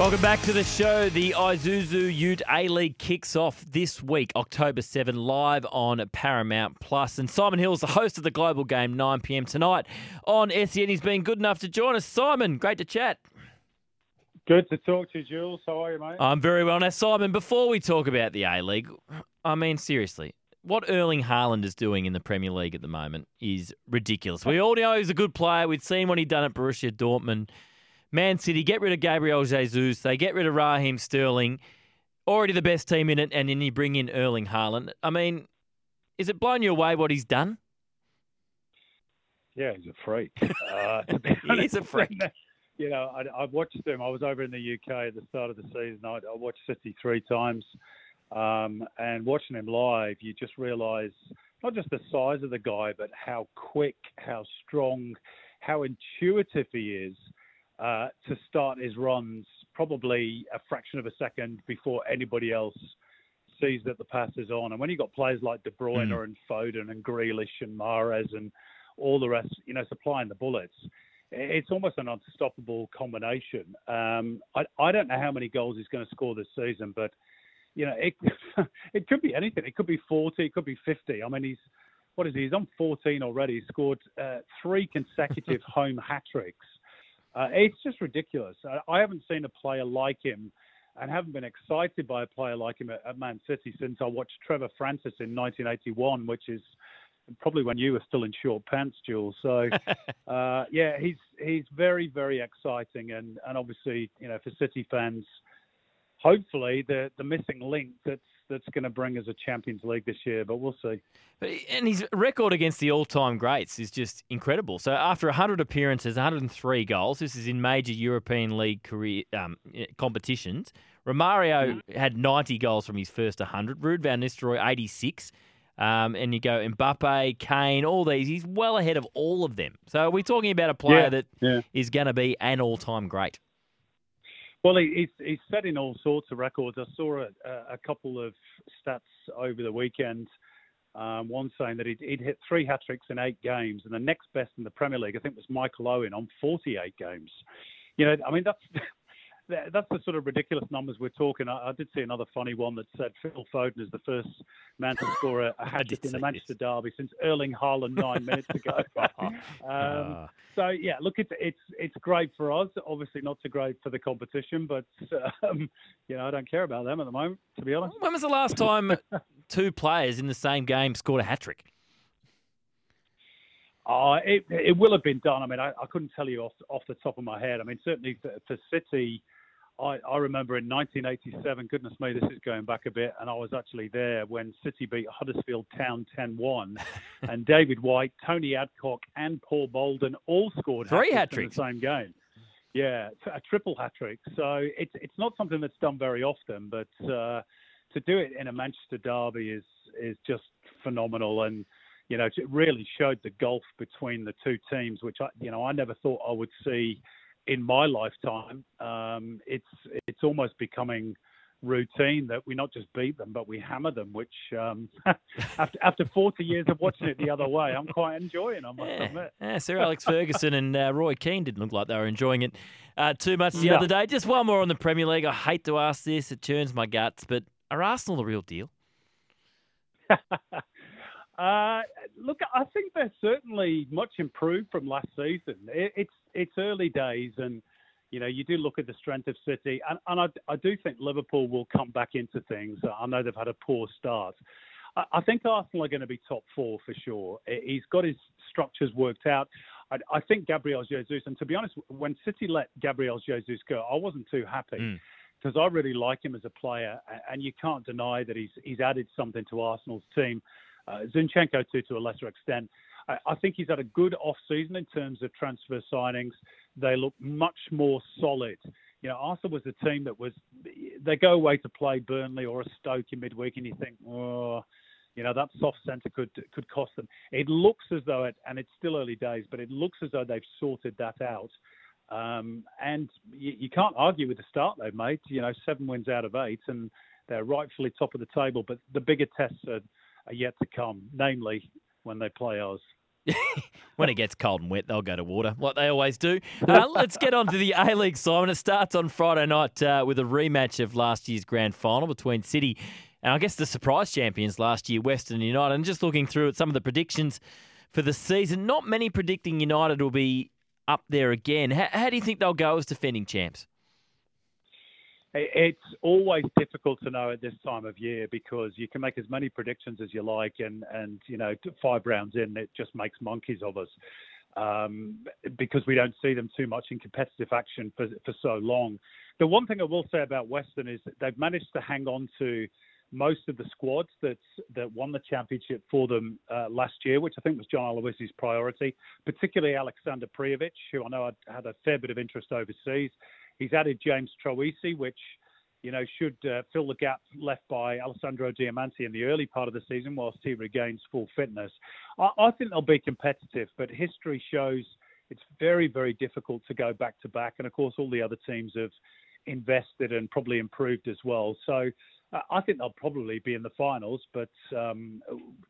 Welcome back to the show. The Isuzu Ute A League kicks off this week, October 7, live on Paramount Plus. And Simon Hill is the host of the Global Game, 9 pm tonight on SEN. He's been good enough to join us. Simon, great to chat. Good to talk to you, Jules. How are you, mate? I'm very well. Now, Simon, before we talk about the A League, I mean, seriously, what Erling Haaland is doing in the Premier League at the moment is ridiculous. We all know he's a good player. We've seen what he done at Borussia Dortmund. Man City get rid of Gabriel Jesus. They get rid of Raheem Sterling. Already the best team in it, and then you bring in Erling Haaland. I mean, is it blown you away what he's done? Yeah, he's a freak. Uh, he is a freak. You know, I, I watched him. I was over in the UK at the start of the season. I, I watched City three times, um, and watching him live, you just realise not just the size of the guy, but how quick, how strong, how intuitive he is uh, to start his runs probably a fraction of a second before anybody else sees that the pass is on. And when you've got players like De Bruyne mm. and Foden and Grealish and Mahrez and all the rest, you know, supplying the bullets, it's almost an unstoppable combination. Um, I, I don't know how many goals he's going to score this season, but you know, it it could be anything. It could be 40, it could be 50. I mean, he's what is he? He's on 14 already. He scored uh, three consecutive home hat tricks uh, it's just ridiculous. I, I haven't seen a player like him and haven't been excited by a player like him at, at Man City since I watched Trevor Francis in 1981, which is probably when you were still in short pants, Jules. So, uh, yeah, he's he's very very exciting, and and obviously you know for City fans, hopefully the the missing link that's that's going to bring us a Champions League this year, but we'll see. And his record against the all-time greats is just incredible. So after 100 appearances, 103 goals, this is in major European League career um, eh, competitions. Romario mm-hmm. had 90 goals from his first 100. Ruud van Nistelrooy 86. Um, and you go Mbappe, Kane, all these. He's well ahead of all of them. So we're talking about a player yeah, that yeah. is going to be an all-time great. Well, he, he's, he's setting all sorts of records. I saw a, a couple of stats over the weekend. Um, one saying that he'd, he'd hit three hat tricks in eight games, and the next best in the Premier League, I think, was Michael Owen on 48 games. You know, I mean, that's that's the sort of ridiculous numbers we're talking. I, I, did see another funny one that said Phil Foden is the first man to score a, a hat trick in the Manchester this. Derby since Erling Haaland nine minutes ago. um, uh. So yeah, look, it's it's it's great for us. Obviously, not so great for the competition, but um, you know I don't care about them at the moment, to be honest. When was the last time two players in the same game scored a hat trick? Uh, it, it will have been done. I mean, I, I couldn't tell you off off the top of my head. I mean, certainly for, for City, I, I remember in 1987, goodness me, this is going back a bit, and I was actually there when City beat Huddersfield Town 10 1. and David White, Tony Adcock, and Paul Bolden all scored three hat tricks in the same game. Yeah, a triple hat trick. So it's it's not something that's done very often, but uh, to do it in a Manchester derby is is just phenomenal, and you know it really showed the gulf between the two teams, which I you know I never thought I would see in my lifetime, um, it's it's almost becoming routine that we not just beat them, but we hammer them. Which um, after after 40 years of watching it the other way, I'm quite enjoying. I must yeah. admit. Yeah, Sir Alex Ferguson and uh, Roy Keane didn't look like they were enjoying it uh, too much the no. other day. Just one more on the Premier League. I hate to ask this; it churns my guts, but are Arsenal the real deal? Uh, look, I think they're certainly much improved from last season. It, it's it's early days, and you know you do look at the strength of City, and, and I, I do think Liverpool will come back into things. I know they've had a poor start. I, I think Arsenal are going to be top four for sure. He's got his structures worked out. I, I think Gabriel Jesus, and to be honest, when City let Gabriel Jesus go, I wasn't too happy because mm. I really like him as a player, and you can't deny that he's he's added something to Arsenal's team. Uh, Zinchenko too, to a lesser extent. I, I think he's had a good off season in terms of transfer signings. They look much more solid. You know, Arsenal was a team that was they go away to play Burnley or a Stoke in midweek, and you think, oh, you know, that soft centre could could cost them. It looks as though it, and it's still early days, but it looks as though they've sorted that out. Um, and you, you, can't argue with the start they've made. You know, seven wins out of eight, and they're rightfully top of the table. But the bigger tests are, are yet to come, namely when they play us. when it gets cold and wet, they'll go to water, like they always do. Uh, let's get on to the A League, Simon. It starts on Friday night uh, with a rematch of last year's grand final between City and I guess the surprise champions last year, Western United. And just looking through at some of the predictions for the season, not many predicting United will be up there again. How, how do you think they'll go as defending champs? It's always difficult to know at this time of year because you can make as many predictions as you like, and and you know five rounds in, it just makes monkeys of us um, because we don't see them too much in competitive action for for so long. The one thing I will say about Western is that they've managed to hang on to most of the squads that that won the championship for them uh, last year, which I think was John Aloisi's priority, particularly Alexander Prijovic, who I know had, had a fair bit of interest overseas. He's added James Troisi, which you know should uh, fill the gap left by Alessandro Diamanti in the early part of the season, whilst he regains full fitness. I, I think they'll be competitive, but history shows it's very, very difficult to go back to back, and of course, all the other teams have invested and probably improved as well. So. Uh, I think they'll probably be in the finals, but um,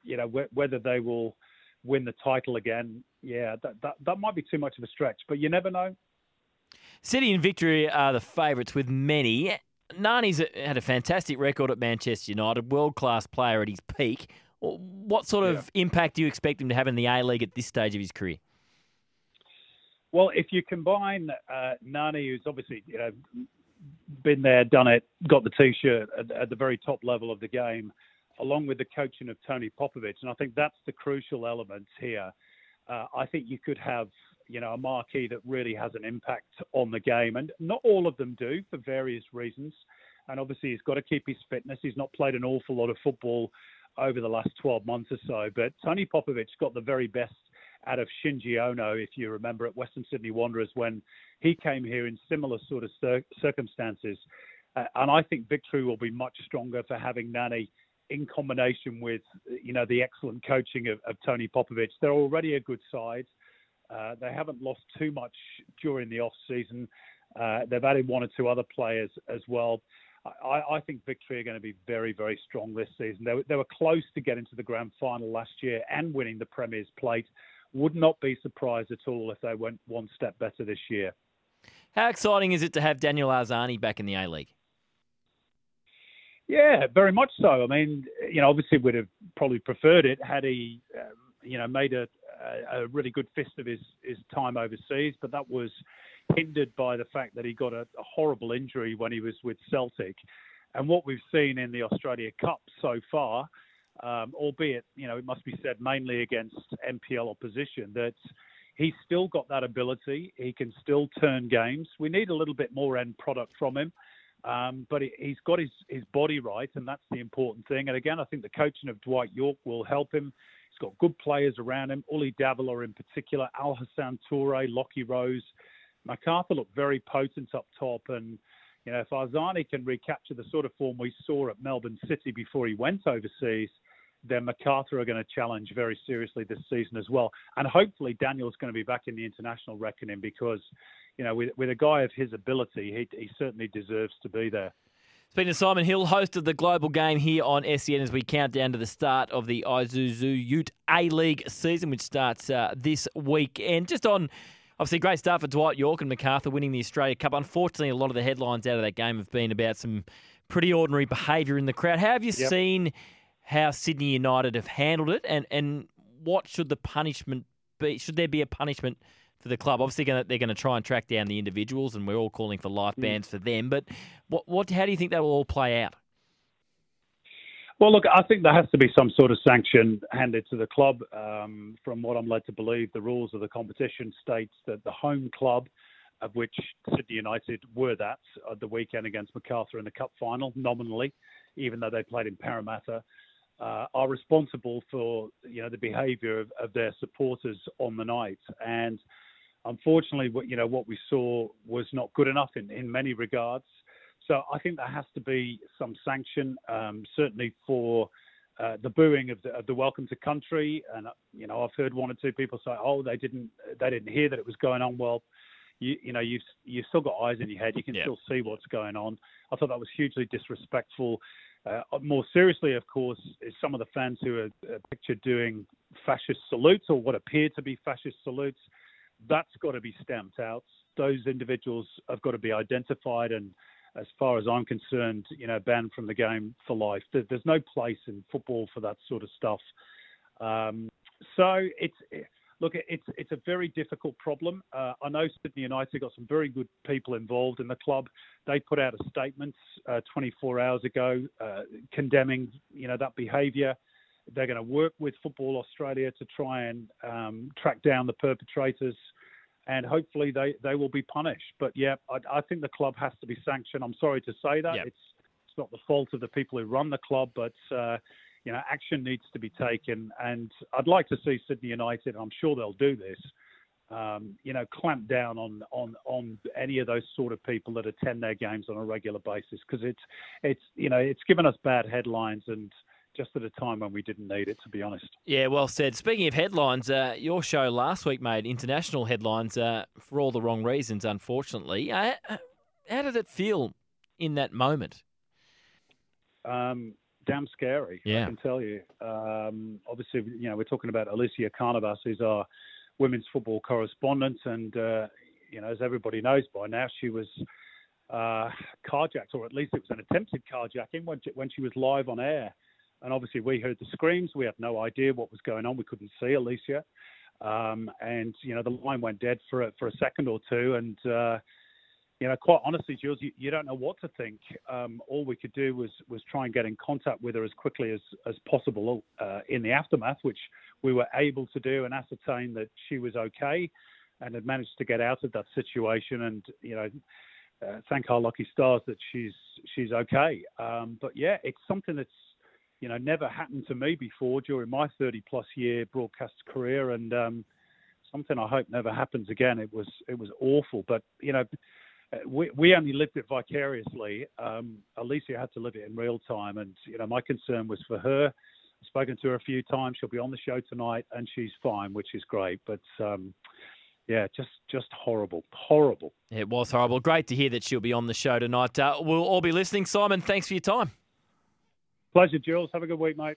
you know wh- whether they will win the title again, yeah, that, that that might be too much of a stretch. But you never know. City and Victory are the favourites with many. Nani's had a fantastic record at Manchester United, world class player at his peak. What sort of yeah. impact do you expect him to have in the A League at this stage of his career? Well, if you combine uh, Nani, who's obviously you know been there, done it, got the T-shirt at, at the very top level of the game, along with the coaching of Tony Popovic, and I think that's the crucial element here. Uh, I think you could have you know, a marquee that really has an impact on the game. And not all of them do for various reasons. And obviously, he's got to keep his fitness. He's not played an awful lot of football over the last 12 months or so. But Tony Popovic got the very best out of Shinji Ono, if you remember, at Western Sydney Wanderers when he came here in similar sort of cir- circumstances. Uh, and I think victory will be much stronger for having Nani in combination with, you know, the excellent coaching of, of Tony Popovic, They're already a good side. Uh, they haven't lost too much during the off season. Uh, they've added one or two other players as well. I, I, think Victory are going to be very, very strong this season. They, they, were close to getting to the grand final last year and winning the Premier's Plate. Would not be surprised at all if they went one step better this year. How exciting is it to have Daniel Arzani back in the A League? Yeah, very much so. I mean, you know, obviously we'd have probably preferred it had he, um, you know, made a, a, really good fist of his, his time overseas, but that was hindered by the fact that he got a, a horrible injury when he was with Celtic. And what we've seen in the Australia Cup so far, um, albeit, you know, it must be said mainly against NPL opposition, that he's still got that ability. He can still turn games. We need a little bit more end product from him. Um, but he, has got his, his body right, and that's the important thing. And again, I think the coaching of Dwight Yorke will help him He's got good players around him. Uli Davila in particular, Al Hassan Toure, Lachie Rose. MacArthur looked very potent up top. And, you know, if Arzani can recapture the sort of form we saw at Melbourne City before he went overseas, then MacArthur are going to challenge very seriously this season as well. And hopefully Daniel's going to be back in the international reckoning because, you know, with, with a guy of his ability, he, he certainly deserves to be there. Speaking to Simon Hill, host of the Global Game here on SEN as we count down to the start of the Isuzu Ute A League season, which starts uh, this week. And just on, obviously, great start for Dwight Yorke and MacArthur winning the Australia Cup. Unfortunately, a lot of the headlines out of that game have been about some pretty ordinary behaviour in the crowd. How have you yep. seen how Sydney United have handled it, and, and what should the punishment be? Should there be a punishment for the club. Obviously, gonna, they're going to try and track down the individuals, and we're all calling for life mm. bans for them. But what, what, how do you think that will all play out? Well, look, I think there has to be some sort of sanction handed to the club. Um, from what I'm led to believe, the rules of the competition states that the home club, of which Sydney United were that at the weekend against Macarthur in the cup final, nominally, even though they played in Parramatta, uh, are responsible for you know the behaviour of, of, their supporters on the night. And unfortunately, what you know what we saw was not good enough in, in many regards. So I think there has to be some sanction, um, certainly for uh, the booing of the, of the, welcome to country. And you know, I've heard one or two people say, "Oh, they didn't, they didn't hear that it was going on." Well, you, you know, you've you've still got eyes in your head. You can still see what's going on. I thought that was hugely disrespectful. Uh, more seriously, of course, is some of the fans who are pictured doing fascist salutes or what appear to be fascist salutes. That's got to be stamped out. Those individuals have got to be identified and as far as I'm concerned, you know, banned from the game for life. There's no place in football for that sort of stuff. Um, so it's look, it's it's a very difficult problem. Uh, I know Sydney United got some very good people involved in the club. They put out a statement uh, 24 hours ago uh, condemning, you know, that behaviour. They're going to work with Football Australia to try and um, track down the perpetrators and hopefully they, they will be punished. But yeah, I, I think the club has to be sanctioned. I'm sorry to say that. Yep. It's it's not the fault of the people who run the club, but uh, you know action needs to be taken. And I'd like to see Sydney United. I'm sure they'll do this. Um, you know, clamp down on, on on any of those sort of people that attend their games on a regular basis because it's it's you know it's given us bad headlines and just at a time when we didn't need it, to be honest. Yeah, well said. Speaking of headlines, uh, your show last week made international headlines uh, for all the wrong reasons, unfortunately. Uh, how did it feel in that moment? Um, damn scary, yeah. I can tell you. Um, obviously, you know, we're talking about Alicia Carnavas, who's our women's football correspondent, and, uh, you know, as everybody knows by now, she was uh, carjacked, or at least it was an attempted carjacking when she, when she was live on air and obviously we heard the screams. We had no idea what was going on. We couldn't see Alicia, um, and you know the line went dead for a, for a second or two, and uh, you know quite honestly, Jules, you, you don't know what to think. Um, all we could do was was try and get in contact with her as quickly as as possible uh, in the aftermath, which we were able to do and ascertain that she was okay and had managed to get out of that situation, and you know. Uh, thank our lucky stars that she's she's okay. Um, but yeah, it's something that's you know, never happened to me before during my 30 plus year broadcast career, and um, something I hope never happens again. It was it was awful, but you know, we we only lived it vicariously. Um, Alicia had to live it in real time, and you know, my concern was for her. I've spoken to her a few times. She'll be on the show tonight, and she's fine, which is great. But um, yeah, just just horrible, horrible. It was horrible. Great to hear that she'll be on the show tonight. Uh, we'll all be listening. Simon, thanks for your time. Pleasure, Jules. Have a good week, mate.